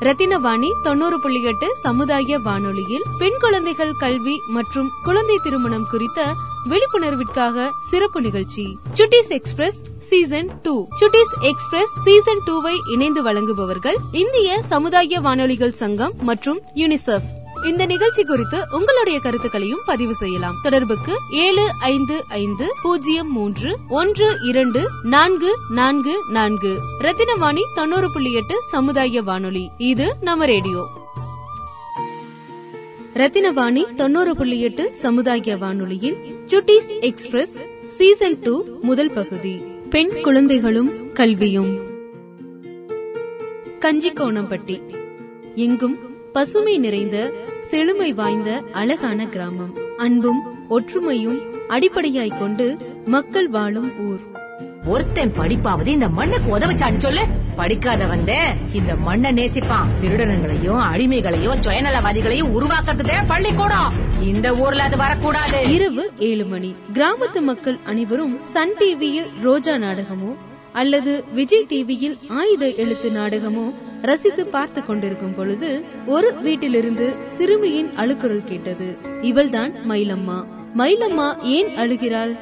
ரத்தினவாணி தொண்ணூறு புள்ளி எட்டு சமுதாய வானொலியில் பெண் குழந்தைகள் கல்வி மற்றும் குழந்தை திருமணம் குறித்த விழிப்புணர்விற்காக சிறப்பு நிகழ்ச்சி. Chutties express season two. Chutties express season டூவை இணைந்து வழங்குபவர்கள் இந்திய சமுதாய வானொலிகள் சங்கம் மற்றும் யுனிசெஃப். இந்த நிகழ்ச்சி குறித்து உங்களுடைய கருத்துக்களையும் பதிவு செய்யலாம். தொடர்புக்கு ஏழு ஐந்து ஐந்து பூஜ்ஜியம் மூன்று ஒன்று இரண்டு நான்கு நான்கு நான்கு. ரத்தினவாணி தொண்ணூறு புள்ளி எட்டு சமுதாய வானொலி. இது நம்ம ரேடியோ. ரத்தினவாணி தொண்ணூறு புள்ளி எட்டு சமுதாய வானொலியில் சுட்டிஸ் எக்ஸ்பிரஸ் சீசன் டூ முதல் பகுதி. பெண் குழந்தைகளும் கல்வியும். கஞ்சிக்கோணம்பட்டி. எங்கும் பசுமை நிறைந்த செழுமை வாய்ந்த அழகான கிராமம். அன்பும் ஒற்றுமையும் அடிப்படையாய் கொண்டு மக்கள் வாழும் ஊர். ஒருத்தன் படிப்பாவது இந்த மண்ணுக்கு உதவிச்சான்னு சொல்லு. படிக்காத வந்தே இந்த மண்ணை நேசிப்பான். திருடனுங்களையும் அடிமைகளையும் சுயநலவாதிகளையும் உருவாக்குறதுதே பள்ளிக்கூடம். இந்த ஊர்ல அது வரக்கூடாது. இரவு ஏழு மணி. கிராமத்து மக்கள் அனைவரும் சன் டிவியில் ரோஜா நாடகமோ அல்லது விஜய் டிவியில் ஆயுத எழுத்து நாடகமோ ரசித்து பார்த்து கொண்டிருக்கும் பொழுது ஒரு வீட்டிலிருந்து சிறுமியின் அழுக்குரல் கேட்டது. இவள்தான் மயிலம்மா. மயிலம்மா ஏன் அழுகிறாள்?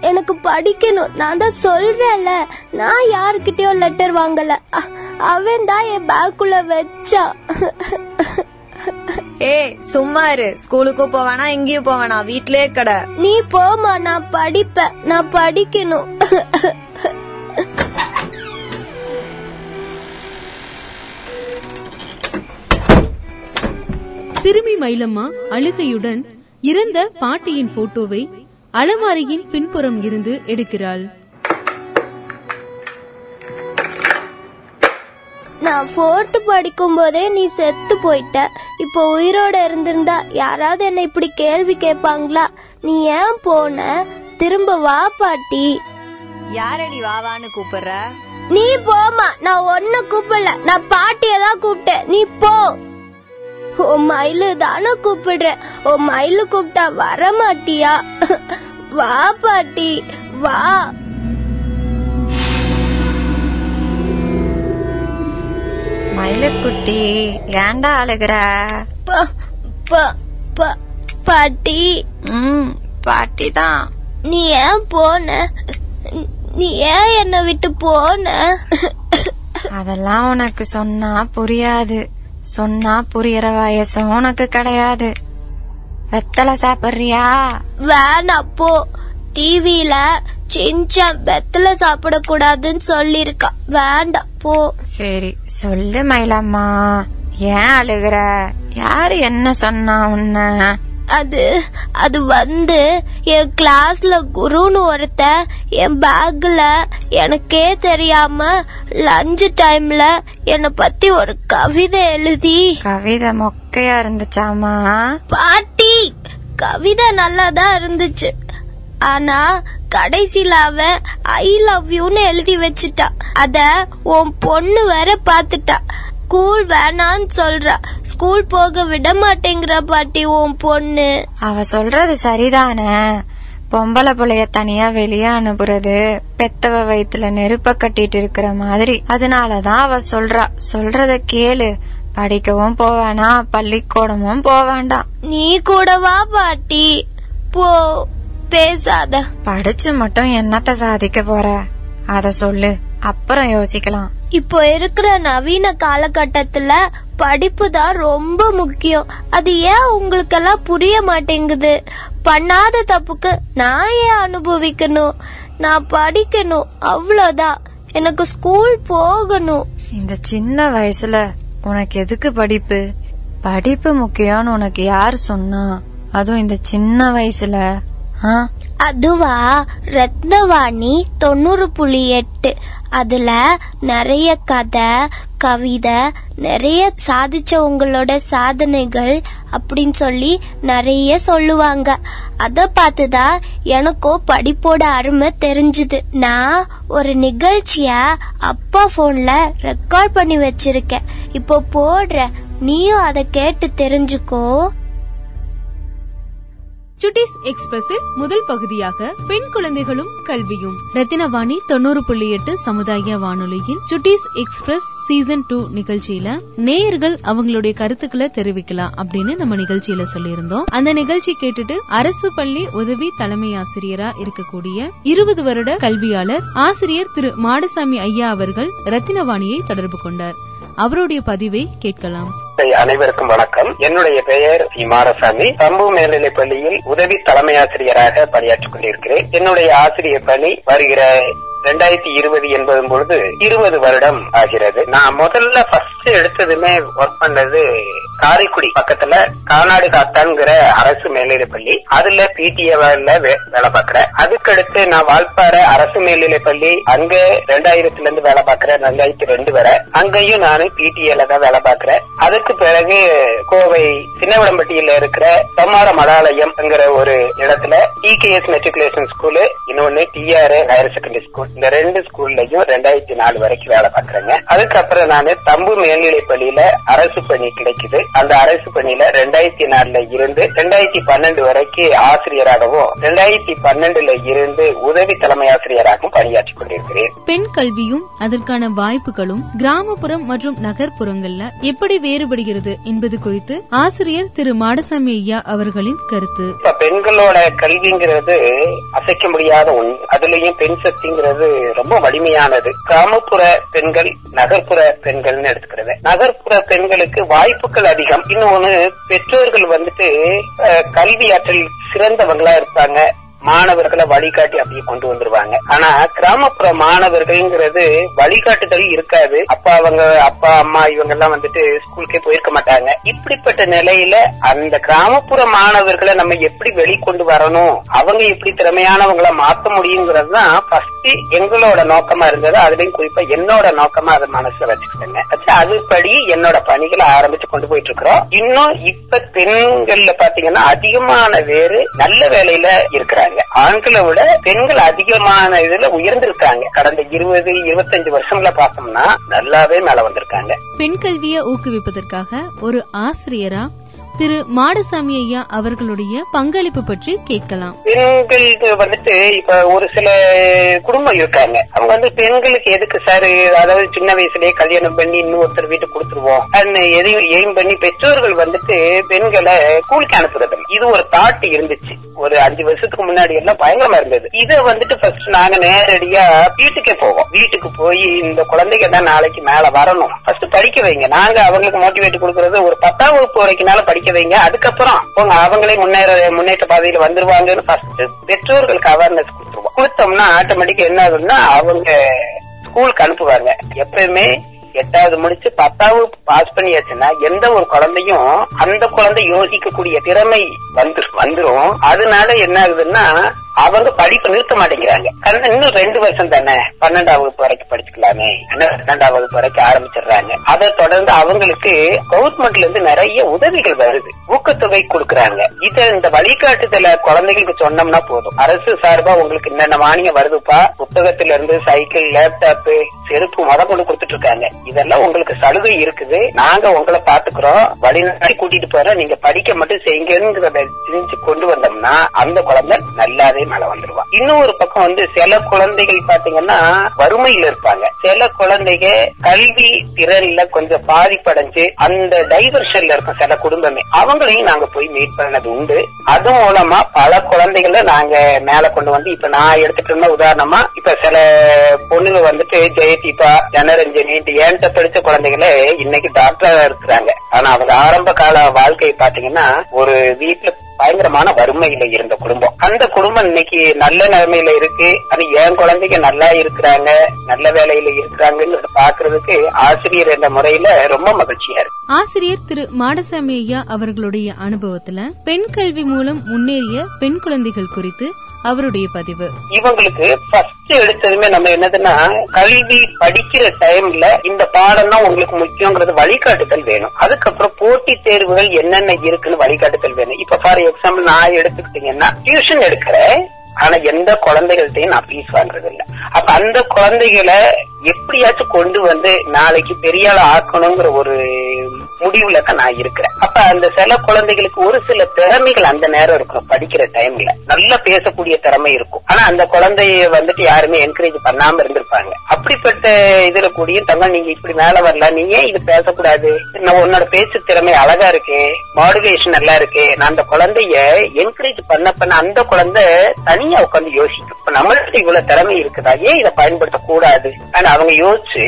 எனக்கு படிக்கணும். நான் தான் சொல்றேன்ல. நான் யாருக்கிட்டயும் லெட்டர் வாங்கல. அவன் தான் என் பேக்குள்ள வச்சான் ஏய் சும்மா இரு. ஸ்கூலுக்கும் போவேனா எங்கேயும் போவேனா? வீட்லயே கடை நீ போமா நான் படிப்பேன். நான் படிக்கணும். சிறுமி மயிலம்மா அழுகையுடன் இறந்த பாட்டியின் போட்டோவை அலமாரியின் பின்புறம் இருந்து எடுக்கிறாள். நான் ஃபோர்த்து படிக்கும் போதே நீ செத்து போயிட்ட. இப்போ உயிரோட இருந்திருந்தா யாராவது என்ன இப்படி கேள்வி கேட்பாங்களா? நீ ஏன் போன? திரும்ப வா பாட்டி. யாரடி வாவான்னு கூப்பிடுற? நீ போமா நான் ஒன்ன கூப்பிடல. நான் பாட்டிய தான் கூப்பிட்டேன். நீ போ. மயிலு தானே கூப்பிடுறேன். ஓ மயிலு கூப்பிட்டா வர மாட்டியா வா பாட்டி வா. மயிலுக்குட்டி ஏன்டா அழுகுற? ப- ப- ப- பாட்டி. ம் பாட்டி தான் நீ ஏன் போன? நீ ஏன் என்னை விட்டு போன? அதெல்லாம் உனக்கு சொன்னா புரியாது. சொன்னா புரியற வயசும் உனக்கு கிடையாது. வெத்தலை சாப்பிடுறியா? வேணாம் போ டிவில சின்சான் வெத்தல சாப்பிடக்கூடாதுன்னு சொல்லிருக்கா வேண்டாம் போ சரி சொல்லு மயிலம்மா. ஏன் அழுகுற? யாரு என்ன சொன்னா உன்ன? அது அது வந்து என் கிளாஸ்ல குருன்னு ஒருத்த என் பேக்ல எனக்கே தெரியாம லஞ்ச் டைம்ல என்னை பத்தி ஒரு கவிதை எழுதி. கவிதை மொக்கையா இருந்துச்சாமா? பாட்டி கவிதை நல்லாதான் இருந்துச்சு. ஆனா கடைசியில அவன் ஐ லவ் யூன்னு எழுதி வச்சுட்டா. அத உன் பொண்ணு வேற பாத்துட்டா. ஸ்கூல் வேணான்னு சொல்றா. ஸ்கூல் போக விட மாட்டேங்கிற பாட்டி உன் பொண்ணு. அவ சொல்றது சரிதானே? பொம்பளை புள்ளைய தனியா வெளியே அனுப்புறது பெத்தவ வயித்துல நெருப்ப கட்டிட்டு இருக்கிற மாதிரி. அதனாலதான் அவ சொல்றா. சொல்றத கேளு. படிக்கவும் போவேனா பள்ளிக்கூடமும் போவேண்டாம் நீ கூடவா பாட்டி. போ பேசாத. படிச்சு மட்டும் என்னத்த சாதிக்க போற? அத சொல்லு. அப்புறம் யோசிக்கலாம். இப்போ இருக்கிற நவீன காலகட்டத்துல படிப்பு தான் ரொம்ப முக்கியம். அது ஏன் உங்களுக்கெல்லாம் புரிய மாட்டேங்குது? பண்ணாத தப்புக்கு நான் ஏன் அனுபவிக்கணும்? நான் படிக்கணும் அவ்வளவுதான். எனக்கு ஸ்கூல் போகணும். இந்த சின்ன வயசுல உனக்கு எதுக்கு படிப்பு? படிப்பு முக்கியம்னு உனக்கு யார் சொன்னா? அதுவும் இந்த சின்ன வயசுல. ஆ? அதுவா? ரத்னவாணி தொண்ணூறு புள்ளி எட்டு. அதுல நிறைய கதை கவிதை நிறைய சாதிச்சவங்களோட சாதனைகள் அப்படின்னு சொல்லி நிறைய சொல்லுவாங்க. அத பார்த்துதான் எனக்கும் படிப்போட அருமை தெரிஞ்சுது. நான் ஒரு நிகழ்ச்சிய அப்பா போன்ல ரெக்கார்ட் பண்ணி வச்சிருக்கேன். இப்போ போடுற நீயும் அதை கேட்டு தெரிஞ்சுக்கோ. சுட்டிஸ் எக்ஸ்பிரஸில் முதல் பகுதியாக பெண் குழந்தைகளும் கல்வியும். ரத்தினவாணி தொண்ணூறு புள்ளி எட்டு சமுதாய வானொலியின் சுட்டிஸ் எக்ஸ்பிரஸ் சீசன் டூ நிகழ்ச்சியில நேயர்கள் அவங்களுடைய கருத்துக்களை தெரிவிக்கலாம் அப்படின்னு நம்ம நிகழ்ச்சியில சொல்லியிருந்தோம். அந்த நிகழ்ச்சி கேட்டுட்டு அரசு பள்ளி உதவி தலைமை ஆசிரியரா இருக்கக்கூடிய இருபது வருட கல்வியாளர் ஆசிரியர் திரு மாடசாமி ஐயா அவர்கள் ரத்தினவாணியை தொடர்பு கொண்டார். அவருடைய பதிவை கேட்கலாம். அனைவருக்கும் வணக்கம். என்னுடைய பெயர் சி மாரசாமி சம்பு மேல்நிலைப் பள்ளியில் உதவி தலைமை ஆசிரியராக பணியாற்றிக் கொண்டிருக்கிறேன். என்னுடைய ஆசிரியர் பணி வருகிற ரெண்டாயிரத்தி இருபது என்பதும் பொழுது இருபது வருடம் ஆகிறது. நான் முதல்ல ஃபர்ஸ்ட் எடுத்ததுமே ஒர்க் பண்ணது காரைக்குடி பக்கத்துல கானாடு காத்தான்ங்கிற அரசு மேல்நிலைப் பள்ளி அதுல பிடிஏல வேலை பாக்குறேன் அதுக்கடுத்து நான் வால்பாறை அரசு மேல்நிலைப் பள்ளி அங்க ரெண்டாயிரத்துல இருந்து வேலை பாக்குறேன் ரெண்டாயிரத்தி ரெண்டு வரை. அங்கேயும் நான் பிடிஏல தான் வேலை பாக்குறேன் அதுக்கு பிறகு கோவை சின்னவிடம்பட்டியில இருக்கிற சம்மார மடாலயம்ங்கிற ஒரு இடத்துல டிகேஎஸ் மெட்ரிகுலேஷன் ஸ்கூலு இன்னொன்னு டிஆர் ஹையர் செகண்டரி ஸ்கூல் இந்த ரெண்டு ஸ்கூல்லையும் ரெண்டாயிரத்தி நாலு வரைக்கும் வேலை பாக்குறேங்க அதுக்கப்புறம் நான் தம்பு மேல்நிலை பள்ளியில அரசு பணி கிடைக்குது. அந்த அரசு பணியில ரெண்டாயிரத்தி நாலுல இருந்து ரெண்டாயிரத்தி பன்னெண்டு வரைக்கும் ஆசிரியராகவும் ரெண்டாயிரத்தி பன்னெண்டுல இருந்து உதவி தலைமை ஆசிரியராகவும் பணியாற்றிக் கொண்டிருக்கிறேன். பெண் கல்வியும் அதற்கான வாய்ப்புகளும் கிராமப்புறம் மற்றும் நகர்ப்புறங்கள்ல எப்படி வேறுபடுகிறது என்பது குறித்து ஆசிரியர் திரு மாடசாமி ஐயா அவர்களின் கருத்து. பெண்களோட கல்விங்கிறது அசைக்க முடியாத ஒண்ணு. அதுலயும் பெண் சக்திங்கிறது ரொம்ப வலிமையானது. கிராமப்புற பெண்கள் நகர்ப்புற பெண்கள்னு எடுத்துக்கிறது. நகர்ப்புற பெண்களுக்கு வாய்ப்புகள் அதிகம். இன்னொன்னு பெற்றோர்கள் வந்துட்டு கல்வி ஆற்றல் சிறந்தவங்களா இருப்பாங்க. மாணவர்களை வழிகாட்டி அப்படியே கொண்டு வந்துருவாங்க. ஆனா கிராமப்புற மாணவர்கள்ங்கிறது வழிகாட்டுதல் இருக்காது. அப்பா அவங்க அப்பா அம்மா இவங்க எல்லாம் வந்துட்டு ஸ்கூலுக்கே போயிருக்க மாட்டாங்க. இப்படிப்பட்ட நிலையில அந்த கிராமப்புற மாணவர்களை நம்ம எப்படி வெளிக்கொண்டு வரணும்? அவங்க எப்படி திறமையானவங்கள மாத்த முடியுங்கிறது தான் ஃபர்ஸ்ட் எங்களோட நோக்கமா இருந்தது. அதுலயும் குறிப்பா என்னோட நோக்கமா அதை மனசுல வச்சுக்கிட்டேங்க. அதுபடி என்னோட பணிகளை ஆரம்பிச்சு கொண்டு போயிட்டு இருக்கிறோம் இன்னும் இப்ப பெண்கள்ல பாத்தீங்கன்னா அதிகமான பேரு நல்ல வேலையில இருக்கிறாங்க. ஆண்களை விட பெண்கள் அதிகமான இதுல உயர்ந்திருக்காங்க. கடந்த இருபது இருபத்தஞ்சு வருஷங்கள பார்த்தோம்னா நல்லாவே மேல வந்திருக்காங்க. பெண் கல்வியை ஊக்குவிப்பதற்காக ஒரு ஆசிரியரா திரு மாடசாமி ஐயா அவர்களுடைய பங்களிப்பு பற்றி கேட்கலாம். பெண்களுக்கு வந்துட்டு இப்ப ஒரு சில குடும்பம் இருக்காங்க. அவங்க வந்து பெண்களுக்கு எதுக்கு சார் அதாவது சின்ன வயசுலயே கல்யாணம் பண்ணி இன்னொருத்தர் வீட்டுக்கு கொடுத்துருவோம். எதையும் எய்ம் பண்ணி பெற்றோர்கள் வந்துட்டு பெண்களை ஸ்கூலுக்கு அனுப்புறது இது ஒரு தாட் இருந்துச்சு. ஒரு அஞ்சு வருஷத்துக்கு முன்னாடி எல்லாம் பயங்கரமா இருந்தது. இத வந்துட்டு ஃபர்ஸ்ட் நாங்க நேரடியா வீட்டுக்கே போவோம். வீட்டுக்கு போய் இந்த குழந்தைங்க தான் நாளைக்கு மேல வரணும். ஃபர்ஸ்ட் படிக்க வைங்க. நாங்க அவங்களுக்கு மோட்டிவேட் கொடுக்கறது ஒரு பத்தாம் வகுப்பு வரைக்கும்னால படிக்க வைங்க அதுக்கப்புறம் உங்க அவங்களே முன்னேற முன்னேற்ற பாதையில வந்துருவாங்கன்னு ஃபர்ஸ்ட் பெற்றோர்களுக்கு அவேர்னஸ் கொடுத்துருவோம். கொடுத்தோம்னா ஆட்டோமேட்டிக்கா என்ன ஆகுதுன்னா அவங்க ஸ்கூலுக்கு அனுப்புவாங்க. எப்பயுமே எட்டாவது முடிச்சு பத்தாவது பாஸ் பண்ணியாச்சுன்னா எந்த ஒரு குழந்தையும் அந்த குழந்தை யோசிக்கக்கூடிய திறமை வந்து வந்துரும். அதனால என்ன ஆகுதுன்னா அவங்க படிப்பு நிறுத்த மாட்டேங்கிறாங்க. கண்ண இன்னும் ரெண்டு வருஷம் தானே? பன்னெண்டாம் வகுப்பு வரைக்கும் படிச்சுக்கலாமே. பன்னெண்டாம் வகுப்பு வரைக்கும் ஆரம்பிச்சிடுறாங்க. அதை தொடர்ந்து அவங்களுக்கு கவர்மெண்ட்ல இருந்து நிறைய உதவிகள் வருது. ஊக்கத்தொகை கொடுக்கறாங்க. இத இந்த வழிகாட்டுதல குழந்தைகளுக்கு சொன்னோம்னா போதும். அரசு சார்பா உங்களுக்கு என்னென்ன மானியம் வருதுப்பா? புத்தகத்துல இருந்து சைக்கிள் லேப்டாப் செருப்பு முத கொண்டு கொடுத்துட்டு இருக்காங்க இதெல்லாம் உங்களுக்கு சலுகை இருக்குது. நாங்க உங்களை பாத்துக்கிறோம் வழிநடத்தி கூட்டிட்டு போறோம். நீங்க படிக்க மட்டும் செய்யுங்கிறத செஞ்சு கொண்டு வந்தோம்னா அந்த குழந்தை நல்லாவே மேல வந்துருவா. இன்னொரு பக்கம் வந்து சில குழந்தைகள் பாத்தீங்கன்னா வறுமையில இருப்பாங்க. சில குழந்தைங்க கல்வி திறன்ல கொஞ்சம் பாதிப்படைஞ்சு அந்த டைவர்ஷன்ல இருக்கும் சில குடும்பமே அவங்களையும் நாங்க போய் மீட் பண்ணது உண்டு. அது மூலமா பல குழந்தைகளை நாங்க மேல கொண்டு வந்து இப்ப நான் எடுத்துட்டோம்னா உதாரணமா இப்ப சில பொண்ணுங்க வந்துட்டு ஜெயதீபா ஜனரஞ்சனி ஏன்ட்ட படிச்ச குழந்தைகளே இன்னைக்கு டாக்டரா இருக்கிறாங்க. ஆனா அவங்க ஆரம்ப கால வாழ்க்கை பாத்தீங்கன்னா ஒரு வீட்டுல பயங்கரமான வறுமையில இருந்த குடும்பம். அந்த குடும்பம் இன்னைக்கு நல்ல நிலைமையில இருக்கு. அது என் குழந்தைங்க நல்லா இருக்கிறாங்க நல்ல வேலையில இருக்கிறாங்கன்னு பாக்குறதுக்கு ஆசிரியர் என்ற முறையில ரொம்ப மகிழ்ச்சியா இருக்கு. ஆசிரியர் திரு மாடசாமி ஐயா அவர்களுடைய அனுபவத்துல பெண் கல்வி மூலம் முன்னேறிய பெண் குழந்தைகள் குறித்து அவருடைய பதிவு. இவங்களுக்கு ஃபர்ஸ்ட் எடுத்ததுமே நம்ம என்னதுன்னா கல்வி படிக்கிற டைம்ல இந்த பாடம் தான் உங்களுக்கு முக்கியங்கிறது வழிகாட்டுதல் வேணும். அதுக்கப்புறம் போட்டி தேர்வுகள் என்னென்ன இருக்குன்னு வழிகாட்டுதல் வேணும். இப்ப ஃபார் எக்ஸாம்பிள் நான் எடுத்துக்கிட்டீங்கன்னா டியூஷன் எடுக்கிறேன். ஆனா எந்த குழந்தைகள்ட்டையும் நான் பீஸ் வாங்குறது இல்ல அப்ப அந்த குழந்தைகளை எப்படியாச்சும் கொண்டு வந்து நாளைக்கு பெரிய ஆள் ஆக்கணுங்கிற ஒரு முடிவுல தான் நான் இருக்கிறேன். அப்ப அந்த சில குழந்தைகளுக்கு ஒரு சில திறமைகள் அந்த நேரம் இருக்கும். படிக்கிற டைம்ல நல்லா பேசக்கூடிய திறமை இருக்கும். ஆனா அந்த குழந்தைய வந்துட்டு யாருமே என்கரேஜ் பண்ணாம இருந்திருப்பாங்க. அப்படிப்பட்ட இதுல கூடிய தங்க நீங்க இப்படி மேல வரல. நீ ஏன் இது பேசக்கூடாது? நான் உன்னோட பேச்சு திறமை அழகா இருக்கு. மாடுலேஷன் நல்லா இருக்கு. நான் அந்த குழந்தைய என்கரேஜ் பண்ண பண்ண அந்த குழந்தை தனியா உட்காந்து யோசிக்கும். இப்ப இவ்வளவு திறமை இருக்குதா? ஏன் இதை பயன்படுத்த கூடாது ஆனா அவங்க யோசிச்சு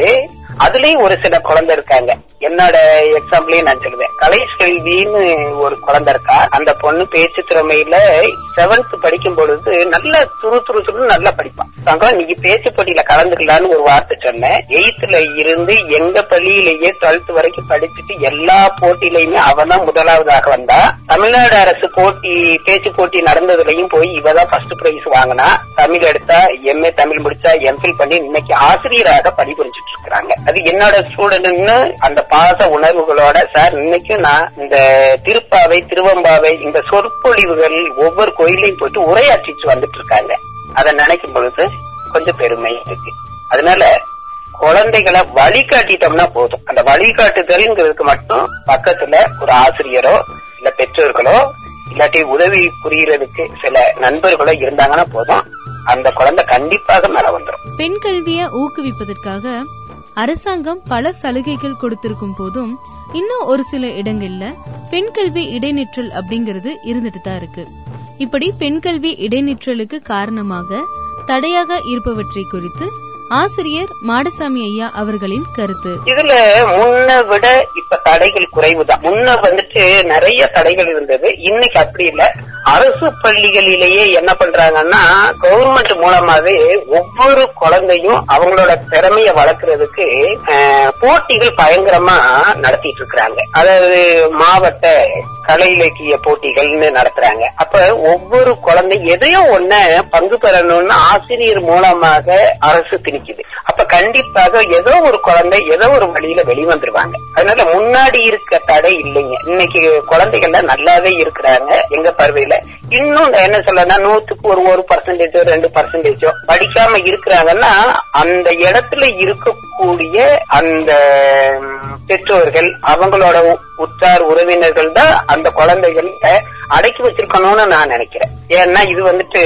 அதுலயும் ஒரு சில குழந்தை இருக்காங்க. என்னோட எக்ஸாம்பிளே நான் சொல்லுவேன். கலை செல்வின்னு ஒரு குழந்தை இருக்கா? அந்த பொண்ணு பேச்சு திறமையில செவன்த் படிக்கும் பொழுது நல்ல துரு துரு துரு நல்லா படிப்பான் தங்கம் நீங்க பேச்சு போட்டியில கலந்துக்கலான்னு ஒரு வார்த்தை சொன்னேன். எயித்துல இருந்து எங்க பள்ளியிலேயே டுவெல்த் வரைக்கும் படிச்சுட்டு எல்லா போட்டியிலயுமே அவன் முதலாவதாக வந்தா. தமிழ்நாடு அரசு போட்டி பேச்சு போட்டி நடந்ததுலயும் போய் இவ தான் ஃபர்ஸ்ட் பிரைஸ் வாங்கினா. தமிழ் எடுத்தா எம்ஏ தமிழ் முடிச்சா எம்ஃபில் பண்ணி இன்னைக்கு ஆசிரியராக பணிபுரிஞ்சிட்டு இருக்கிறாங்க. அது என்னோட ஸ்டூடெண்ட்னு அந்த பாச உணர்வுகளோட சார் இன்னைக்கும் நான் இந்த திருப்பாவை திருவம்பாவை இந்த சொற்பொழிவுகள் ஒவ்வொரு கோயிலையும் போயிட்டு உரையாற்றிட்டு வந்துட்டு இருக்காங்க அதை நினைக்கும் பொழுது கொஞ்சம் பெருமை இருக்கு. அதனால குழந்தைகளை வழிகாட்டிட்டோம்னா போதும். அந்த வழிகாட்டுதல்ங்கிறதுக்கு மட்டும் பக்கத்துல ஒரு ஆசிரியரோ இல்ல பெற்றோர்களோ இல்லாட்டி உதவி புரியறதுக்கு சில நண்பர்களோ இருந்தாங்கன்னா போதும். அந்த குழந்தை கண்டிப்பாக மேல வந்துடும் பெண் கல்வியை ஊக்குவிப்பதற்காக அரசாங்கம் பல சலுகைகள் கொடுத்திருக்கும் போதும் இன்னும் ஒரு சில இடங்கள்ல பெண் கல்வி இடைநிற்றல் அப்படிங்கறது இருந்துட்டு தான் இருக்கு. இப்படி பெண் கல்வி இடைநிற்றலுக்கு காரணமாக தடையாக இருப்பவற்றை குறித்து ஆசிரியர் மாடசாமி ஐயா அவர்களின் கருத்து. இதுல முன்ன விட இப்ப தடைகள் குறைவுதான். முன்ன வந்துட்டு நிறைய தடைகள் இருந்தது. இன்னைக்கு அப்படி இல்ல. அரசு பள்ளிகளிலேயே என்ன பண்றாங்கன்னா கவர்மெண்ட் மூலமாவே ஒவ்வொரு குழந்தையும் அவங்களோட திறமைய வளர்க்கறதுக்கு போட்டிகள் பயங்கரமா நடத்திட்டு இருக்கிறாங்க. அதாவது மாவட்ட கலை இலக்கிய போட்டிகள்னு நடத்துறாங்க. அப்ப ஒவ்வொரு குழந்தை எதையோ ஒண்ணு பங்கு பெறணும்னு ஆசிரியர் மூலமாக அரசு திணிக்குது. கண்டிப்பாக ஏதோ ஒரு குழந்தை ஏதோ ஒரு வழியில வெளிவந்துருவாங்க. அதனால முன்னாடி இருக்க தடை இல்லைங்க. இன்னைக்கு குழந்தைகள்ல நல்லாவே இருக்கிறாங்க எங்க பார்வையில. இன்னும் என்ன சொல்லனா நூத்துக்கு ஒரு ஒரு பர்சன்டேஜோ ரெண்டு பர்சன்டேஜோ படிக்காம இருக்கிறாங்கன்னா அந்த இடத்துல இருக்கக்கூடிய அந்த பெற்றோர்கள் அவங்களோட உற்றார் உறவினர்கள் தான் அந்த குழந்தைகள் அடக்கி வச்சிருக்கணும்னு நான் நினைக்கிறேன். ஏன்னா இது வந்துட்டு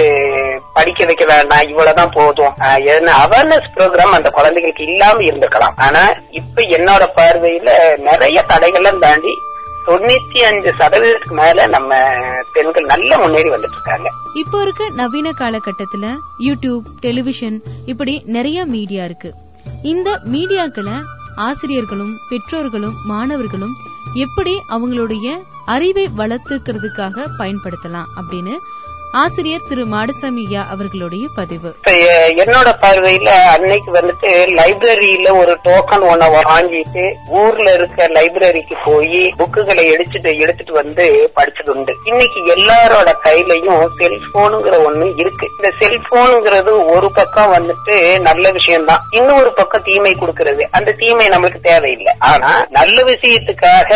படிக்க வைக்க வேண்டாம் இவ்வளவுதான் போதும். ஆஹ், ஏன்னா அவேர்னஸ் ப்ரோக்ராம் அந்த குழந்தைகளுக்கு இல்லாம இருந்திருக்கலாம். ஆனா இப்ப என்னோட பார்வையில நிறைய தடைகள்லாம் தாண்டி தொண்ணூத்தி அஞ்சு சதவீதத்துக்கு மேல நம்ம பெண்கள் நல்ல முன்னேறி வந்துட்டு இருக்காங்க இப்போ இருக்க நவீன காலகட்டத்துல யூடியூப் டெலிவிஷன் இப்படி நிறைய மீடியா இருக்கு. இந்த மீடியாக்களை ஆசிரியர்களும் பெற்றோர்களும் மாணவர்களும் எப்படி அவங்களுடைய அறிவை வளர்த்துக்கிறதுக்காக பயன்படுத்தலாம் அப்படின்னு ஆசிரியர் திரு மாடசாமியா அவர்களுடைய பதிவு. என்னோட பார்வையில அன்னைக்கு வந்துட்டு லைப்ரரியில ஒரு டோக்கன் ஒன்ன வாங்கிட்டு ஊர்ல இருக்க லைப்ரரிக்கு போய் புக்குகளை எடுத்துட்டு எடுத்துட்டு வந்து படிச்சது உண்டு இன்னைக்கு எல்லாரோட கையிலயும் செல்போனுங்கிற ஒண்ணு இருக்கு. இந்த செல்போனுங்கிறது ஒரு பக்கம் வந்துட்டு நல்ல விஷயம்தான். இன்னொரு பக்கம் தீமை கொடுக்கறது. அந்த தீமை நம்மளுக்கு தேவையில்லை. ஆனா நல்ல விஷயத்துக்காக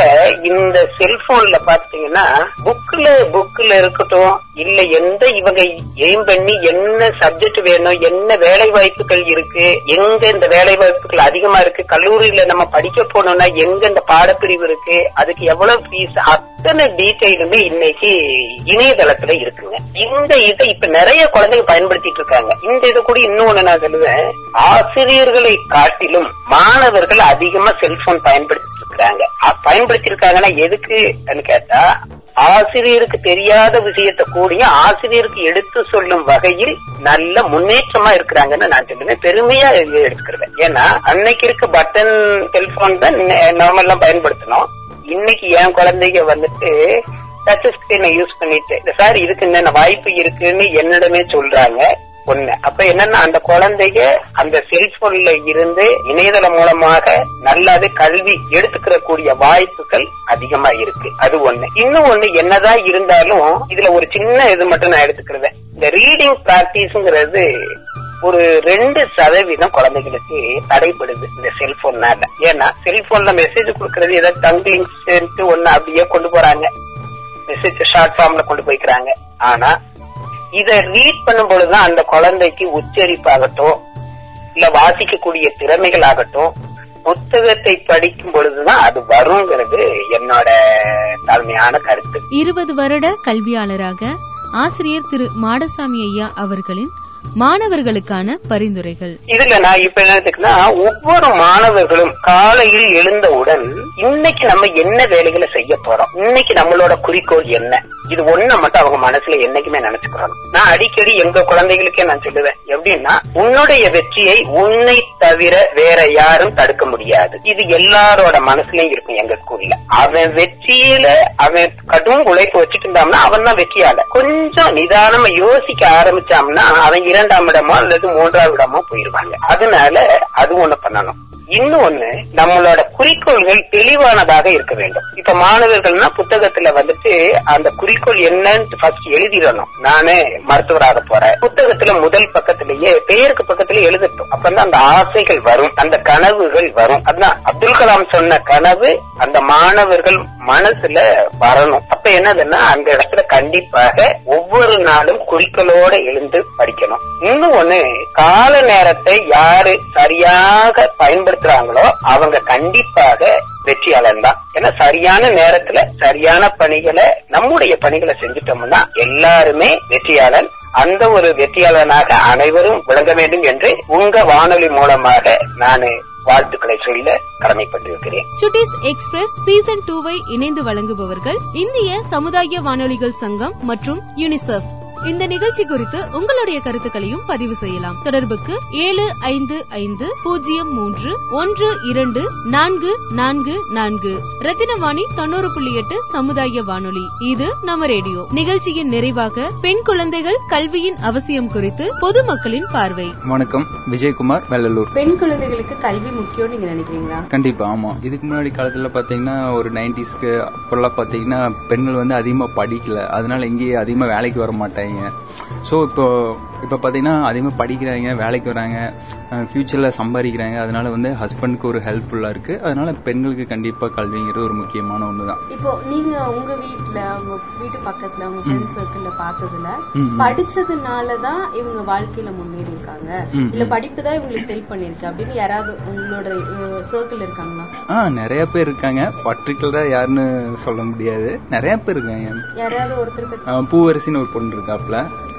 இந்த செல்போன்ல பாத்தீங்கன்னா புக்ல புக்ல இருக்கட்டும் இல்ல எந்த இவங்க எய்ம் பண்ணி என்ன சப்ஜெக்ட் வேணும் என்ன வேலை வாய்ப்புகள் இருக்கு எங்க இந்த வேலை வாய்ப்புகள் அதிகமா இருக்கு கல்லூரியில நம்ம படிக்க போனோம்னா எங்க இந்த பாடப்பிரிவு இருக்கு அதுக்கு எவ்வளவு ஃபீஸ் அத்தனை டீட்டெயிலுமே இன்னைக்கு இணையதளத்துல இருக்குங்க. இந்த இதை இப்ப நிறைய குழந்தைங்க பயன்படுத்திட்டு இருக்காங்க. இந்த இது கூட இன்னொன்னு நான் சொல்லுவேன். ஆசிரியர்களை காட்டிலும் மாணவர்கள் அதிகமா செல்போன் பயன்படுத்தி இருக்காங்க பயன்படுத்திருக்காங்கன்னா எதுக்குன்னு கேட்டா ஆசிரியருக்கு தெரியாத விஷயத்தை கூடிய ஆசிரியருக்கு எடுத்து சொல்லும் வகையில் நல்ல முன்னேற்றமா இருக்கிறாங்கன்னு நான் சொல்லுவேன் பெருமையா எடுத்துக்கிறேன் ஏன்னா அன்னைக்கு இருக்க பட்டன் செல்போன் தான் நார்மல்லாம் பயன்படுத்தணும் இன்னைக்கு என் குழந்தைங்க வந்துட்டு டச் ஸ்கிரீனை யூஸ் பண்ணிட்டு சார் இதுக்கு என்னென்ன வாய்ப்பு இருக்குன்னு என்னிடமே சொல்றாங்க. ஒண்ணு அப்ப என்னன்னா அந்த குழந்தைய அந்த செல்போன்ல இருந்து இணையதளம் மூலமாக நல்லது கல்வி எடுத்துக்கிற கூடிய வாய்ப்புகள் அதிகமா இருக்கு. அது ஒண்ணு. இன்னும் ஒண்ணு என்னதான் இருந்தாலும் இதுல ஒரு சின்ன இது மட்டும் நான் எடுத்துக்கிறேன். இந்த ரீடிங் பிராக்டிஸ்ங்கிறது ஒரு ரெண்டு சதவீதம் குழந்தைகளுக்கு தடைப்படுது இந்த செல்போன்னால. ஏன்னா செல்போன்ல மெசேஜ் கொடுக்கறது ஏதாவது டங்கிலிங்ஸ் ஒண்ணு அப்படியே கொண்டு போறாங்க. மெசேஜ் ஷார்ட் ஃபார்ம்ல கொண்டு போய்க்கிறாங்க. ஆனா இத ரீட் பண்ணும் பொழுதுதான் அந்த குழந்தைக்கு உச்சரிப்பாகட்டும் இல்ல வாசிக்கக்கூடிய திறமைகள் ஆகட்டும் புத்தகத்தை படிக்கும் பொழுதுதான் அது வருங்கிறது என்னோட தாழ்மையான கருத்து. இருபது வருட கல்வியாளராக ஆசிரியர் திரு மாடசாமி ஐயா அவர்களின் மாணவர்களுக்கான பரிந்துரைகள். இதுல நான் இப்ப என்ன எடுத்துக்கன்னா ஒவ்வொரு மாணவர்களும் காலையில் எழுந்தவுடன் இன்னைக்கு நம்ம என்ன வேலைகளை செய்ய போறோம்? இன்னைக்கு நம்மளோட குறிக்கோள் என்ன? இது ஒண்ண மட்டும் அவங்க மனசுல என்னைக்குமே நினைச்சுக்கிறோம் நான் அடிக்கடி எங்க குழந்தைகளுக்கே நான் சொல்லுவேன் எப்படின்னா உன்னுடைய வெற்றியை உன்னை தவிர வேற யாரும் தடுக்க முடியாது. இது எல்லாரோட மனசுலயும் இருக்கும் எங்க ஸ்கூல்ல. அவன் வெற்றியில அவன் கடும் உழைப்பு வச்சுட்டு இருந்தான்னா அவன் தான் வெற்றியால கொஞ்சம் நிதானமா யோசிக்க ஆரம்பிச்சான்னா அவன் இரண்டாம் இடமோ அல்லது மூன்றாம் இடமோ போயிருவாங்க. அதனால அது ஒண்ணு பண்ணணும். இன்னொன்னு நம்மளோட குறிக்கோள்கள் தெளிவானதாக இருக்க வேண்டும். இப்ப மாணவர்கள்னா புத்தகத்துல வந்துட்டு அந்த குறிக்கோள் என்னன்னு ஃபர்ஸ்ட் எழுதிடணும். நானே மருத்துவராக போறேன். புத்தகத்துல முதல் பக்கத்திலேயே பெயருக்கு பக்கத்துல எழுதட்டும். அப்பதான் அந்த ஆசைகள் வரும் அந்த கனவுகள் வரும். அதான் அப்துல் கலாம் சொன்ன கனவு அந்த மாணவர்கள் மனசுல வரணும். அப்ப என்னதுன்னா அந்த இடத்துல கண்டிப்பாக ஒவ்வொரு நாளும் குறிக்கோளோட எழுந்து படிக்கணும். இன்னும் ஒண்ணு கால நேரத்தை யாரு சரியாக பயன்படுத்துறாங்களோ அவங்க கண்டிப்பாக வெற்றியாளன் தான். ஏன்னா சரியான நேரத்துல சரியான பணிகளை நம்முடைய பணிகளை செஞ்சுட்டோம்னா எல்லாருமே வெற்றியாளன் அந்த ஒரு வெற்றியாளனாக அனைவரும் விளங்க வேண்டும் என்று உங்க வானொலி மூலமாக நானு வாழ்த்துக்களை சொல்ல கடமைப்பட்டிருக்கிறேன். சுட்டிஸ் எக்ஸ்பிரஸ் சீசன் டூவை இணைந்து வழங்குபவர்கள் இந்திய சமுதாய வானொலிகள் சங்கம் மற்றும் யூனிசெஃப். இந்த நிகழ்ச்சி குறித்து உங்களுடைய கருத்துக்களையும் பதிவு செய்யலாம். தொடர்புக்கு ஏழு ஐந்து ஐந்து பூஜ்ஜியம் மூன்று ஒன்று இரண்டு நான்கு நான்கு நான்கு. ரத்தினவாணி தொண்ணூறு புள்ளி எட்டு சமுதாய வானொலி. இது நம்ம ரேடியோ. நிகழ்ச்சியின் நிறைவாக பெண் குழந்தைகள் கல்வியின் அவசியம் குறித்து பொதுமக்களின் பார்வை. வணக்கம். விஜயகுமார் வெள்ளலூர். பெண் குழந்தைகளுக்கு கல்வி முக்கியம் நீங்க நினைக்கிறீங்களா? கண்டிப்பா ஆமா. இதுக்கு முன்னாடி காலத்துல பாத்தீங்கன்னா ஒரு நைன்டிஸ்க்கு அப்பெல்லாம் பாத்தீங்கன்னா பெண்கள் வந்து அதிகமா படிக்கல. அதனால எங்கேயும் அதிகமா வேலைக்கு வர மாட்டாங்க ஸோ இப்போ இப்போ பார்த்தீங்கன்னா அதிகமாக படிக்கிறாங்க வேலைக்கு வராங்க ஃபியூச்சரில் சம்பாதிக்கிறாங்க. அதனால வந்து ஹஸ்பண்டுக்கு ஒரு ஹெல்ப்ஃபுல்லாக இருக்கு. அதனால பெண்களுக்கு கண்டிப்பாக கல்விங்கிறது ஒரு முக்கியமான ஒன்று தான் இப்போ நீங்க உங்க வீட்ல உங்க வீட்டு பக்கத்துல உங்க ஃப்ரெண்ட்ஸ் சர்க்கிள்ல பார்த்ததுல படிச்சதுனாலதான் இவங்க வாழ்க்கையில முன்னேறி இருக்காங்க. இல்ல படிப்பு தான் இவங்களுக்கு ஹெல்ப் பண்ணிருக்கு அப்படின்னு யாராவது உங்களோட சர்க்கிள் இருக்காங்களா? ஆ நிறைய பேர் இருக்காங்க. பர்டிகுலராக யாருன்னு சொல்ல முடியாது. நிறைய பேர் இருக்காங்க. யாராவது ஒருத்தர் பூவரசின்னு ஒரு பொண்ணு இருக்காப்புல. ஆ,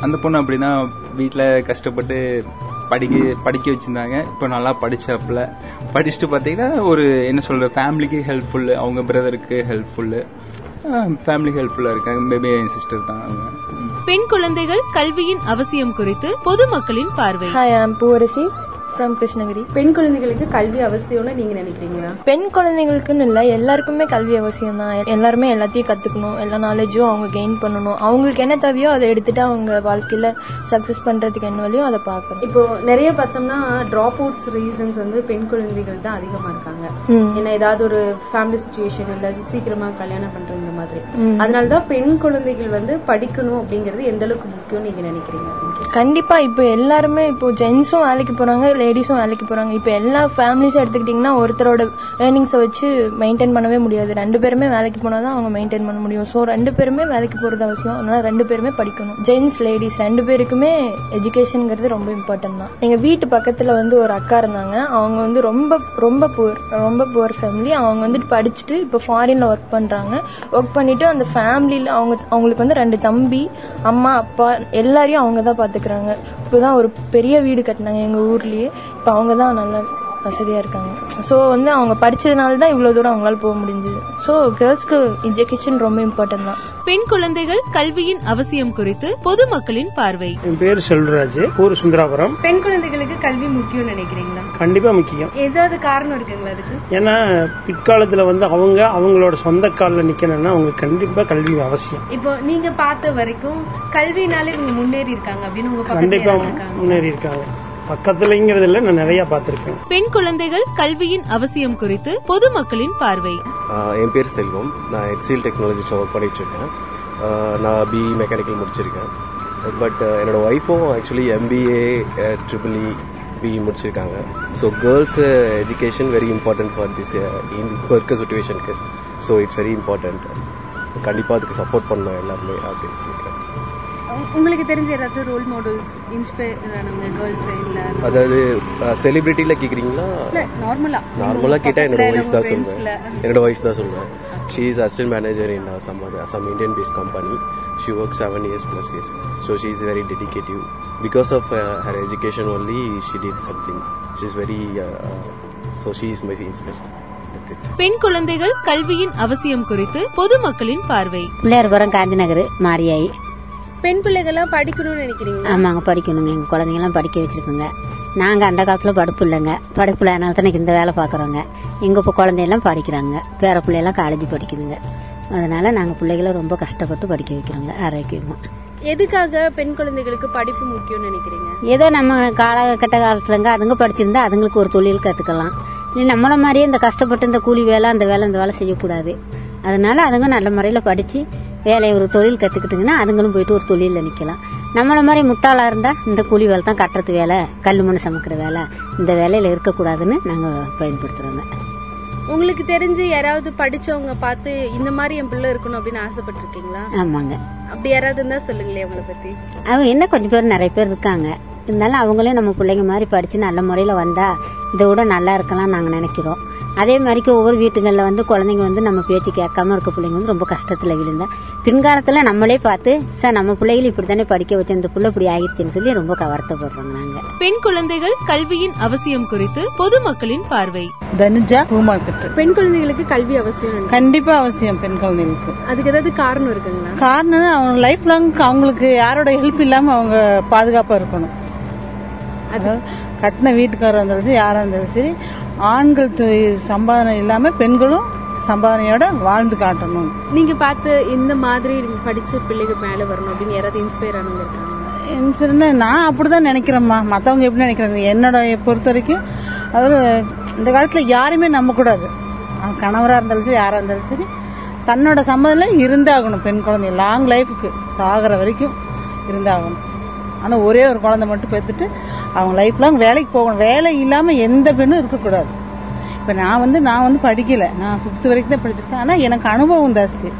அந்த பொண்ணு அப்படிதான் வீட்டில் கஷ்டப்பட்டு படிக்க படிக்க வச்சிருந்தாங்க. இப்போ நல்லா படிச்சாப்புல. படிச்சுட்டு பார்த்தீங்கன்னா ஒரு என்ன சொல்ற ஃபேமிலிக்கு ஹெல்ப்ஃபுல்லு அவங்க பிரதருக்கு ஹெல்ப்ஃபுல்லு ஃபேமிலி ஹெல்ப்ஃபுல்லாக இருக்காங்க. மேபி என் சிஸ்டர் தான். அவங்க. பெண் குழந்தைகள் கல்வியின் அவசியம் குறித்து பொதுமக்களின் பார்வை. ஹாய் பூவரசி ஃப்ரம் கிருஷ்ணகிரி பெண் குழந்தைகளுக்கு கல்வி அவசியம்னு நீங்க நினைக்கிறீங்களா? பெண் குழந்தைகளுக்குன்னு இல்லை எல்லாருக்குமே கல்வி அவசியம் தான். எல்லாருமே எல்லாத்தையும் கத்துக்கணும் எல்லா நாலேஜும் அவங்க கெயின் பண்ணணும். அவங்களுக்கு என்ன தேவையோ அதை எடுத்துட்டு அவங்க வாழ்க்கையில சக்சஸ் பண்றதுக்கு என்ன வழியோ அதை பார்க்கணும். இப்போ நிறைய பார்த்தோம்னா டிராப் அவுட்ஸ் ரீசன்ஸ் வந்து பெண் குழந்தைகள் தான் அதிகமா இருக்காங்க. ஏன்னா ஏதாவது ஒரு ஃபேமிலி சுச்சுவேஷன் இல்ல சீக்கிரமா கல்யாணம் பண்றவங்க மாதிரி. அதனாலதான் பெண் குழந்தைகள் வந்து படிக்கணும் அப்படிங்கறது எந்த அளவுக்கு முக்கியம் நீங்க நினைக்கிறீங்க? கண்டிப்பா இப்போ எல்லாருமே இப்போ ஜென்ஸும் வேலைக்கு போறாங்க லேடிஸும் வேலைக்கு போறாங்க. இப்போ எல்லா ஃபேமிலிஸும் எடுத்துக்கிட்டிங்கன்னா ஒருத்தரோட ஏர்னிங்ஸை வச்சு மெயின்டைன் பண்ணவே முடியாது. ரெண்டு பேருமே வேலைக்கு போனால் தான் அவங்க மெயின்டைன் பண்ண முடியும். ஸோ ரெண்டு பேருமே வேலைக்கு போகிறது அவசியம். அதனால ரெண்டு பேருமே படிக்கணும். ஜென்ஸ் லேடிஸ் ரெண்டு பேருக்குமே எஜுகேஷனுங்கிறது ரொம்ப இம்பார்ட்டன்ட் தான். எங்கள் வீட்டு பக்கத்தில் வந்து ஒரு அக்கா இருந்தாங்க. அவங்க வந்து ரொம்ப ரொம்ப புவர் ரொம்ப புவர் ஃபேமிலி அவங்க வந்துட்டு படிச்சுட்டு இப்போ ஃபாரின்ல ஒர்க் பண்ணுறாங்க ஒர்க் பண்ணிட்டு அந்த ஃபேமிலியில் அவங்க அவங்களுக்கு வந்து ரெண்டு தம்பி அம்மா அப்பா எல்லாரையும் அவங்க தான் பார்த்துக்கிறாங்க இப்போதான் ஒரு பெரிய வீடு கட்டினாங்க எங்கள் ஊர்லேயே. இப்போ அவங்க தான் நல்ல வசதியாக இருக்காங்க. ஸோ வந்து அவங்க படிச்சதுனால தான் இவ்வளோ தூரம் அவங்களால போக முடிஞ்சது. ஸோ கேர்ள்ஸ்க்கு எஜுகேஷன் ரொம்ப இம்பார்ட்டன்ட் தான். பெண் குழந்தைகள் கல்வியின் அவசியம் குறித்து பொதுமக்களின் பார்வை. என் பேர் செல்வராஜ் ஊர் சுந்தராபுரம். பெண் குழந்தைகளுக்கு கல்வி முக்கியம் நினைக்கிறீங்களா? கண்டிப்பா முக்கியம். ஏதாவது காரணம் இருக்குங்களா அதுக்கு? ஏன்னா பிற்காலத்துல வந்து அவங்க அவங்களோட சொந்த காலில் நிக்கணும்னா அவங்க கண்டிப்பா கல்வி அவசியம். இப்போ நீங்க பார்த்த வரைக்கும் கல்வினால இவங்க முன்னேறி இருக்காங்க அப்படின்னு உங்க கண்டிப்பா முன்னேறி இருக்காங்க. பக்கத்துலங்கிறது இல்ல நான் நிறைய பார்த்திருக்கேன். பெண் குழந்தைகள் கல்வியின் அவசியம் குறித்து பொதுமக்களின் பார்வை. என் பேர் செல்வம். நான் ஹெச்சிஎல் டெக்னாலஜிஸில் ஒர்க் பண்ணிட்டு இருக்கேன் நான் பிஇ மெக்கானிக்கல் முடிச்சிருக்கேன். பட் என்னோட ஒய்ஃபும் actually MBA triple E BE முடிச்சிருக்காங்க. So girls education very important for this இப்போ இருக்க சுச்சுவேஷனுக்கு ஸோ இட்ஸ் வெரி இம்பார்ட்டன்ட் கண்டிப்பாக அதுக்கு சப்போர்ட் பண்ணணும் எல்லாருமே அப்படின்னு சொல்லிக்கிறேன். உங்களுக்கு தெரிஞ்ச யாராவது ரோல் மாடல்ஸ் இன்ஸ்பயர் ஆனவங்க கேர்ள்ஸ் இல்ல? அதாவது செலிபிரிட்டியில் கேட்குறீங்களா இல்ல நார்மலா நார்மலாக கேட்டால் என்னோட ஒய்ஃப் தான். சொல்லுவேன் என்னோட ஒய்ஃப் தான் சொல்லுவேன் she is assistant manager in some some Indian based company she work seven years plus years so she is very dedicative because of her education only she did something she is very so she is my inspiration பெண் குழந்தைகள் கல்வியின் அவசியம் குறித்து பொதுமக்களின் பார்வை. பிள்ளையார்புரம் காந்தி நகர் மாரியாயி. பெண் பிள்ளைகள்லாம் படிக்கணும்னு நினைக்கிறீங்க ஆமாங்க படிக்கணுங்க. எங்கள் குழந்தைங்களாம் படிக்க வச்சிருக்கோங்க. நாங்கள் அந்த காலத்தில் படிப்பு இல்லைங்க. படிப்பு இல்லைனால தான் இந்த வேலை பார்க்குறோங்க எங்கள் இப்போ குழந்தையெல்லாம் படிக்கிறாங்க. பேர பிள்ளையெல்லாம் காலேஜ் படிக்குதுங்க. அதனால நாங்கள் பிள்ளைகளை ரொம்ப கஷ்டப்பட்டு படிக்க வைக்கிறோங்க ஆரோக்கியமாக எதுக்காக பெண் குழந்தைகளுக்கு படிப்பு முக்கியம்னு நினைக்கிறீங்க? ஏதோ நம்ம காலகட்ட காலத்துலங்க அதுங்க படிச்சிருந்தா அதுங்களுக்கு ஒரு தொழில் கற்றுக்கலாம் இல்லை நம்மள மாதிரியே இந்த கஷ்டப்பட்டு இந்த கூலி வேலை அந்த வேலை இந்த வேலை செய்யக்கூடாது. அதனால அதுங்க நல்ல முறையில் படித்து வேலையை ஒரு தொழில் கற்றுக்கிட்டுங்கன்னா அதுங்களும் போயிட்டு ஒரு தொழிலில் நிற்கலாம் நம்மள மாதிரி முட்டாளாக இருந்தால் இந்த கூலி வேலை தான் கட்டுறது வேலை கல் மண் சமைக்கிற வேலை இந்த வேலையில் இருக்கக்கூடாதுன்னு நாங்கள் பயன்படுத்துகிறோங்க உங்களுக்கு தெரிஞ்சு யாராவது படிச்சவங்க பார்த்து இந்த மாதிரி என் பிள்ளை இருக்கணும் அப்படின்னு ஆசைப்பட்டிருக்கீங்களா? ஆமாங்க. அப்படி யாராவது இருந்தா சொல்லுங்களேன் உங்களை பத்தி. அவங்க என்ன கொஞ்சம் பேர் நிறைய பேர் இருக்காங்க. இருந்தாலும் அவங்களே நம்ம பிள்ளைங்க மாதிரி படித்து நல்ல முறையில் வந்தா இதை விட நல்லா இருக்கலாம் நாங்கள் நினைக்கிறோம். அதே மாதிரிக்கு ஒவ்வொரு வீட்டுகளில் வந்து குழந்தைங்க வந்து நம்ம பேச்சு கேட்காம இருக்க பிள்ளைங்க வந்து ரொம்ப கஷ்டத்தில் விழுந்தா. பின்காலத்தில் நம்மளே பார்த்து சார் நம்ம பிள்ளைகளை இப்படி தானே படிக்க வச்சோம் இந்த பிள்ளை இப்படி ஆகிருச்சுன்னு சொல்லி ரொம்ப வருத்தப்படுறோம் நாங்கள் பெண் குழந்தைகள் கல்வியின் அவசியம் குறித்து பொதுமக்களின் பார்வை. தனுஜா பூ மார்க்கெட் பெண் குழந்தைகளுக்கு கல்வி அவசியம் கண்டிப்பா அவசியம் பெண் குழந்தைகளுக்கு. அதுக்கு ஏதாவது காரணம் இருக்குங்களா? காரணம் அவங்க லைஃப் லாங் அவங்களுக்கு யாரோட ஹெல்ப் இல்லாம அவங்க பாதுகாப்பா இருக்கணும். கட்டின வீட்டுக்காரா இருந்தாலும் சரி யாரா இருந்தாலும் சரி ஆண்கள் தொ- சம்பாதனை இல்லாம பெண்களும் சம்பாதனையோட வாழ்ந்து காட்டணும். நீங்க பார்த்து இந்த மாதிரி படிச்ச பிள்ளைங்க மேல வரணும் அப்படின்னு யாராவது இன்ஸ்பயர் ஆனவங்க இருக்காங்க என்ன, நான் அப்படிதான் நினைக்கிறேம்மா. மத்தவங்க எப்படி நினைக்கிறாங்க என்னோட பொறுத்த வரைக்கும் அதாவது இந்த காலத்துல யாரையுமே நம்பக்கூடாது அவன் கணவரா இருந்தாலும் சரி யாரா இருந்தாலும் சரி தன்னோட சம்மதில இருந்தாகணும் பெண் குழந்தை லாங் லைஃபுக்கு சாகிற வரைக்கும் இருந்தாகணும். ஆனா ஒரே ஒரு குழந்தை மட்டும் பெற்றுட்டு அவங்க லைஃப் லாங் வேலைக்கு போகணும். வேலை இல்லாம எந்த பெண்ணும் இருக்கக்கூடாது. இப்போ நான் வந்து நான் வந்து படிக்கல. நான் ஃபிஃப்த் வரைக்கும் தான் படிச்சிருக்கேன். ஆனால் எனக்கு அனுபவம் ஜாஸ்தி.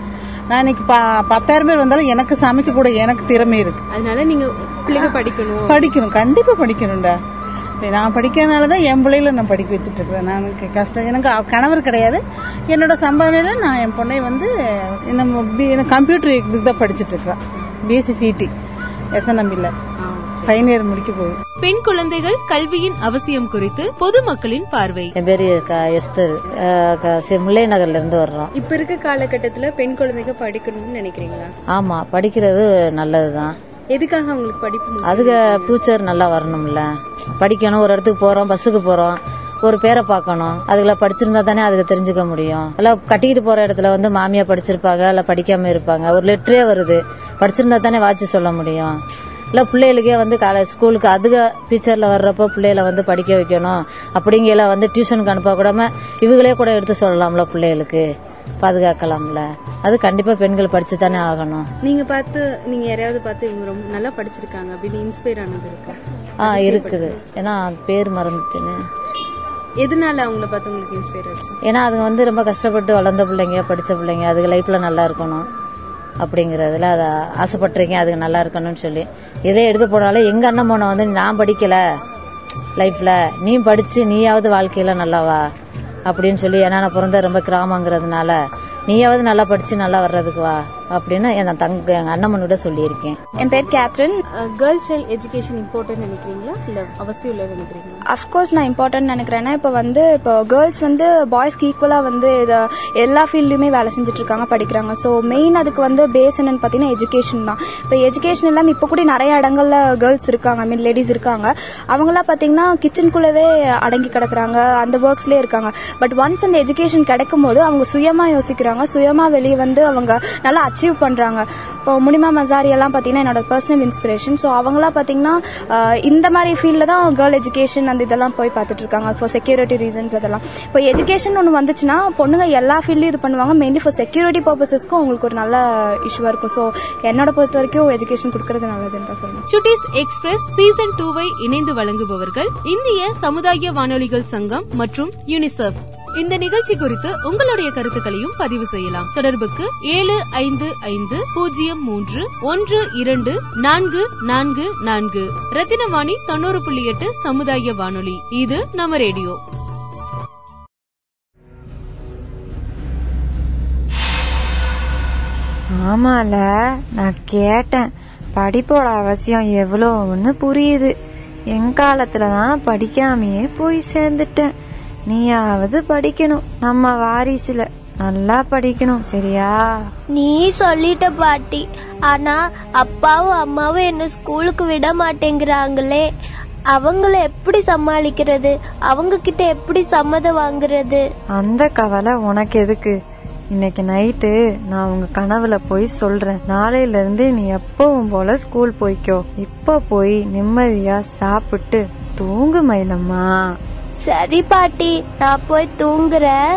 நான் இன்னைக்கு ப பத்தாயிரம் பேர் வந்தாலும் எனக்கு சமைக்க கூட எனக்கு திறமை இருக்கு. அதனால நீங்க பிள்ளைங்க படிக்கணும். படிக்கணும். கண்டிப்பா படிக்கணும்டா. இப்ப நான் படிக்கிறதுனால தான் என் பிள்ளைகளை நான் படிக்க வச்சுட்டு இருக்கிறேன் நான் எனக்கு கஷ்டம். எனக்கு கணவர் கிடையாது. என்னோட சம்பாதனையில நான் என் பொண்ணை வந்து நம்ம கம்ப்யூட்டர் இதுக்கு தான் படிச்சுட்டு இருக்கிறேன் பிஎஸ்சி சிடி எஸ்என்எம்பியில் ஃபைன் இயர் முடிக்க போகுது. பெண் குழந்தைகள் கல்வியின் அவசியம் குறித்து பொதுமக்களின் பார்வை. என் பேரு க- எஸ்தர். அஹ், க- சி- முல்லை நகர்ல இருந்து வர்றோம். இப்ப இருக்க காலகட்டத்துல பெண் குழந்தைங்க படிக்கணும்னு நினைக்கிறீங்களா? ஆமா படிக்கிறது நல்லதுதான். எதுக்காக அவங்களுக்கு படிப்பு? அதுக்கு ஃபியூச்சர் நல்லா வரணும்ல. படிக்கணும் ஒரு இடத்துக்கு போறோம் பஸ்ஸுக்கு போறோம் ஒரு பேரை பார்க்கணும். அதுல படிச்சிருந்தா தானே அதுக்கு தெரிஞ்சுக்க முடியும். இல்ல கட்டிக்கிட்டு போற இடத்துல வந்து மாமியா படிச்சிருப்பாங்க இல்ல படிக்காம இருப்பாங்க. ஒரு லெட்டரே வருது. படிச்சிருந்தா தானே வாட்சி சொல்ல முடியும். இல்ல பிள்ளைகளுக்கே வந்து காலேஜ் ஸ்கூலுக்கு அதுக ஃபியூச்சர்ல வர்றப்போ பிள்ளைகளை வந்து படிக்க வைக்கணும். அப்படிங்கல வந்து டியூஷனுக்கு அனுப்ப கூடாம இவங்களே கூட எடுத்து சொல்லலாம்ல பிள்ளைகளுக்கு. பாதுகாக்கலாம்ல. அது கண்டிப்பா பெண்கள் படிச்சு தானே ஆகணும். நீங்க பார்த்து நீங்க யாரையாவது பார்த்து இவங்க ரொம்ப நல்லா படிச்சிருக்காங்க அப்படின்னு இன்ஸ்பயர் ஆனது இருக்கா? ஆ இருக்குது. ஏன்னா பேர் மறந்துட்டேன்னு எதனால அவங்கள பார்த்து உங்களுக்கு இன்ஸ்பயர் ஆச்சு? ஏன்னா அதுங்க வந்து ரொம்ப கஷ்டப்பட்டு வளர்ந்த பிள்ளைங்க படிச்ச பிள்ளைங்க அதுக்கு லைஃப்ல நல்லா இருக்கணும். அப்படிங்கறதுல அதை ஆசைப்பட்டிருக்கேன். அதுக்கு நல்லா இருக்கணும்னு சொல்லி. இதே எடுக்க போனாலும் எங்க அண்ணன் போன வந்து நான் படிக்கல லைஃப்ல நீ படிச்சு நீயாவது வாழ்க்கையில நல்லா வா. அப்படின்னு சொல்லி ஏன்னா நான் பிறந்த ரொம்ப கிராமங்கிறதுனால நீயாவது நல்லா படிச்சு நல்லா வர்றதுக்கு வா. அப்படின்னு என் தங்க எங்க அண்ணம்மனோட சொல்லியிருக்கேன். என் பேர் Catherine. Girl child education important நினைக்கிறீங்களா? இல்ல அவசியம் இல்லை நினைக்கிறீங்களா? அஃப்கோர்ஸ் நான் இம்பார்ட்டன்ட் நினைக்கிறேன்னா இப்போ வந்து இப்போ கேர்ள்ஸ் வந்து பாய்ஸ்க்கு ஈக்குவலாக வந்து இதை எல்லா ஃபீல்ட்லையுமே வேலை செஞ்சுட்டு இருக்காங்க படிக்கிறாங்க. ஸோ மெயின் அதுக்கு வந்து பேஸ் என்னன்னு பார்த்தீங்கன்னா எஜுகேஷன் தான். இப்போ எஜுகேஷன் இல்லாமல் இப்போ கூட நிறைய இடங்கள்ல கேர்ள்ஸ் இருக்காங்க ஐ மீன் லேடிஸ் இருக்காங்க. அவங்களாம் பார்த்தீங்கன்னா கிச்சனுக்குள்ளவே அடங்கி கிடக்குறாங்க அந்த ஒர்க்ஸ்லேயே இருக்காங்க. பட் ஒன்ஸ் அந்த எஜுகேஷன் கிடைக்கும் போது அவங்க சுயமாக யோசிக்கிறாங்க சுயமாக வெளியே வந்து அவங்க நல்லா அச்சீவ் பண்ணுறாங்க இப்போ முனிமா மசாரி எல்லாம் பார்த்தீங்கன்னா என்னோட பர்சனல் இன்ஸ்பிரேஷன் ஸோ அவங்களாம் பார்த்தீங்கன்னா இந்த மாதிரி ஃபீல்டில் தான் கேர்ள் எஜுகேஷன் அந்த இதெல்லாம் போய் பார்த்துட்டு இருக்காங்க ஃபார் செக்யூரிட்டி ரீசன்ஸ் அதெல்லாம். இப்போ எஜுகேஷன் ஒன்று வந்துச்சுன்னா பொண்ணுங்க எல்லா ஃபீல்டையும் இது பண்ணுவாங்க. மெயின்லி ஃபார் செக்யூரிட்டி பர்பஸஸ்க்கும் அவங்களுக்கு ஒரு நல்ல இஷ்யூவாக இருக்கும். ஸோ என்னோட பொறுத்த வரைக்கும் எஜுகேஷன் கொடுக்கறது நல்லதுன்னு தான் சொல்லுவேன் சுட்டிஸ் எக்ஸ்பிரஸ் சீசன் டூவை இணைந்து வழங்குபவர்கள் இந்திய சமுதாய வானொலிகள் சங்கம் மற்றும் யூனிசெஃப் இந்த நிகழ்ச்சி குறித்து உங்களுடைய கருத்துக்களையும் பதிவு செய்யலாம். தொடர்புக்கு ஏழு ஐந்து ஐந்து பூஜ்ஜியம் மூன்று ஒன்று இரண்டு நான்கு நான்கு நான்கு. ரத்தினவாணி தொண்ணூறு புள்ளி எட்டு சமுதாய வானொலி. இது நம்ம ரேடியோ. ஆமால நான் கேட்டேன். படிப்போட அவசியம் எவ்வளோன்னு புரியுது. என் காலத்துல தான் படிக்காமையே போய் சேர்ந்துட்டேன். நீயாவது படிக்கணும். நம்ம வாரிசுல நல்லா படிக்கணும் சரியா? நீ சொல்லிட்ட பாட்டி. ஆனா அப்பாவும் அம்மாவும் என்ன ஸ்கூலுக்கு விட மாட்டேங்கிறாங்களே. அவங்கள எப்படி சமாளிக்கிறது? அவங்க கிட்ட எப்படி சம்மதம் வாங்குறது? அந்த கவலை உனக்கு எதுக்கு? இன்னைக்கு நைட்டு நான் உங்க கனவுல போய் சொல்றேன். நாளையில இருந்து நீ எப்பவும் போல ஸ்கூல் போய்க்கோ. இப்ப போய் நிம்மதியா சாப்பிட்டு தூங்கு மயிலம்மா. சரி பாட்டி நான் போய் தூங்குறேன்.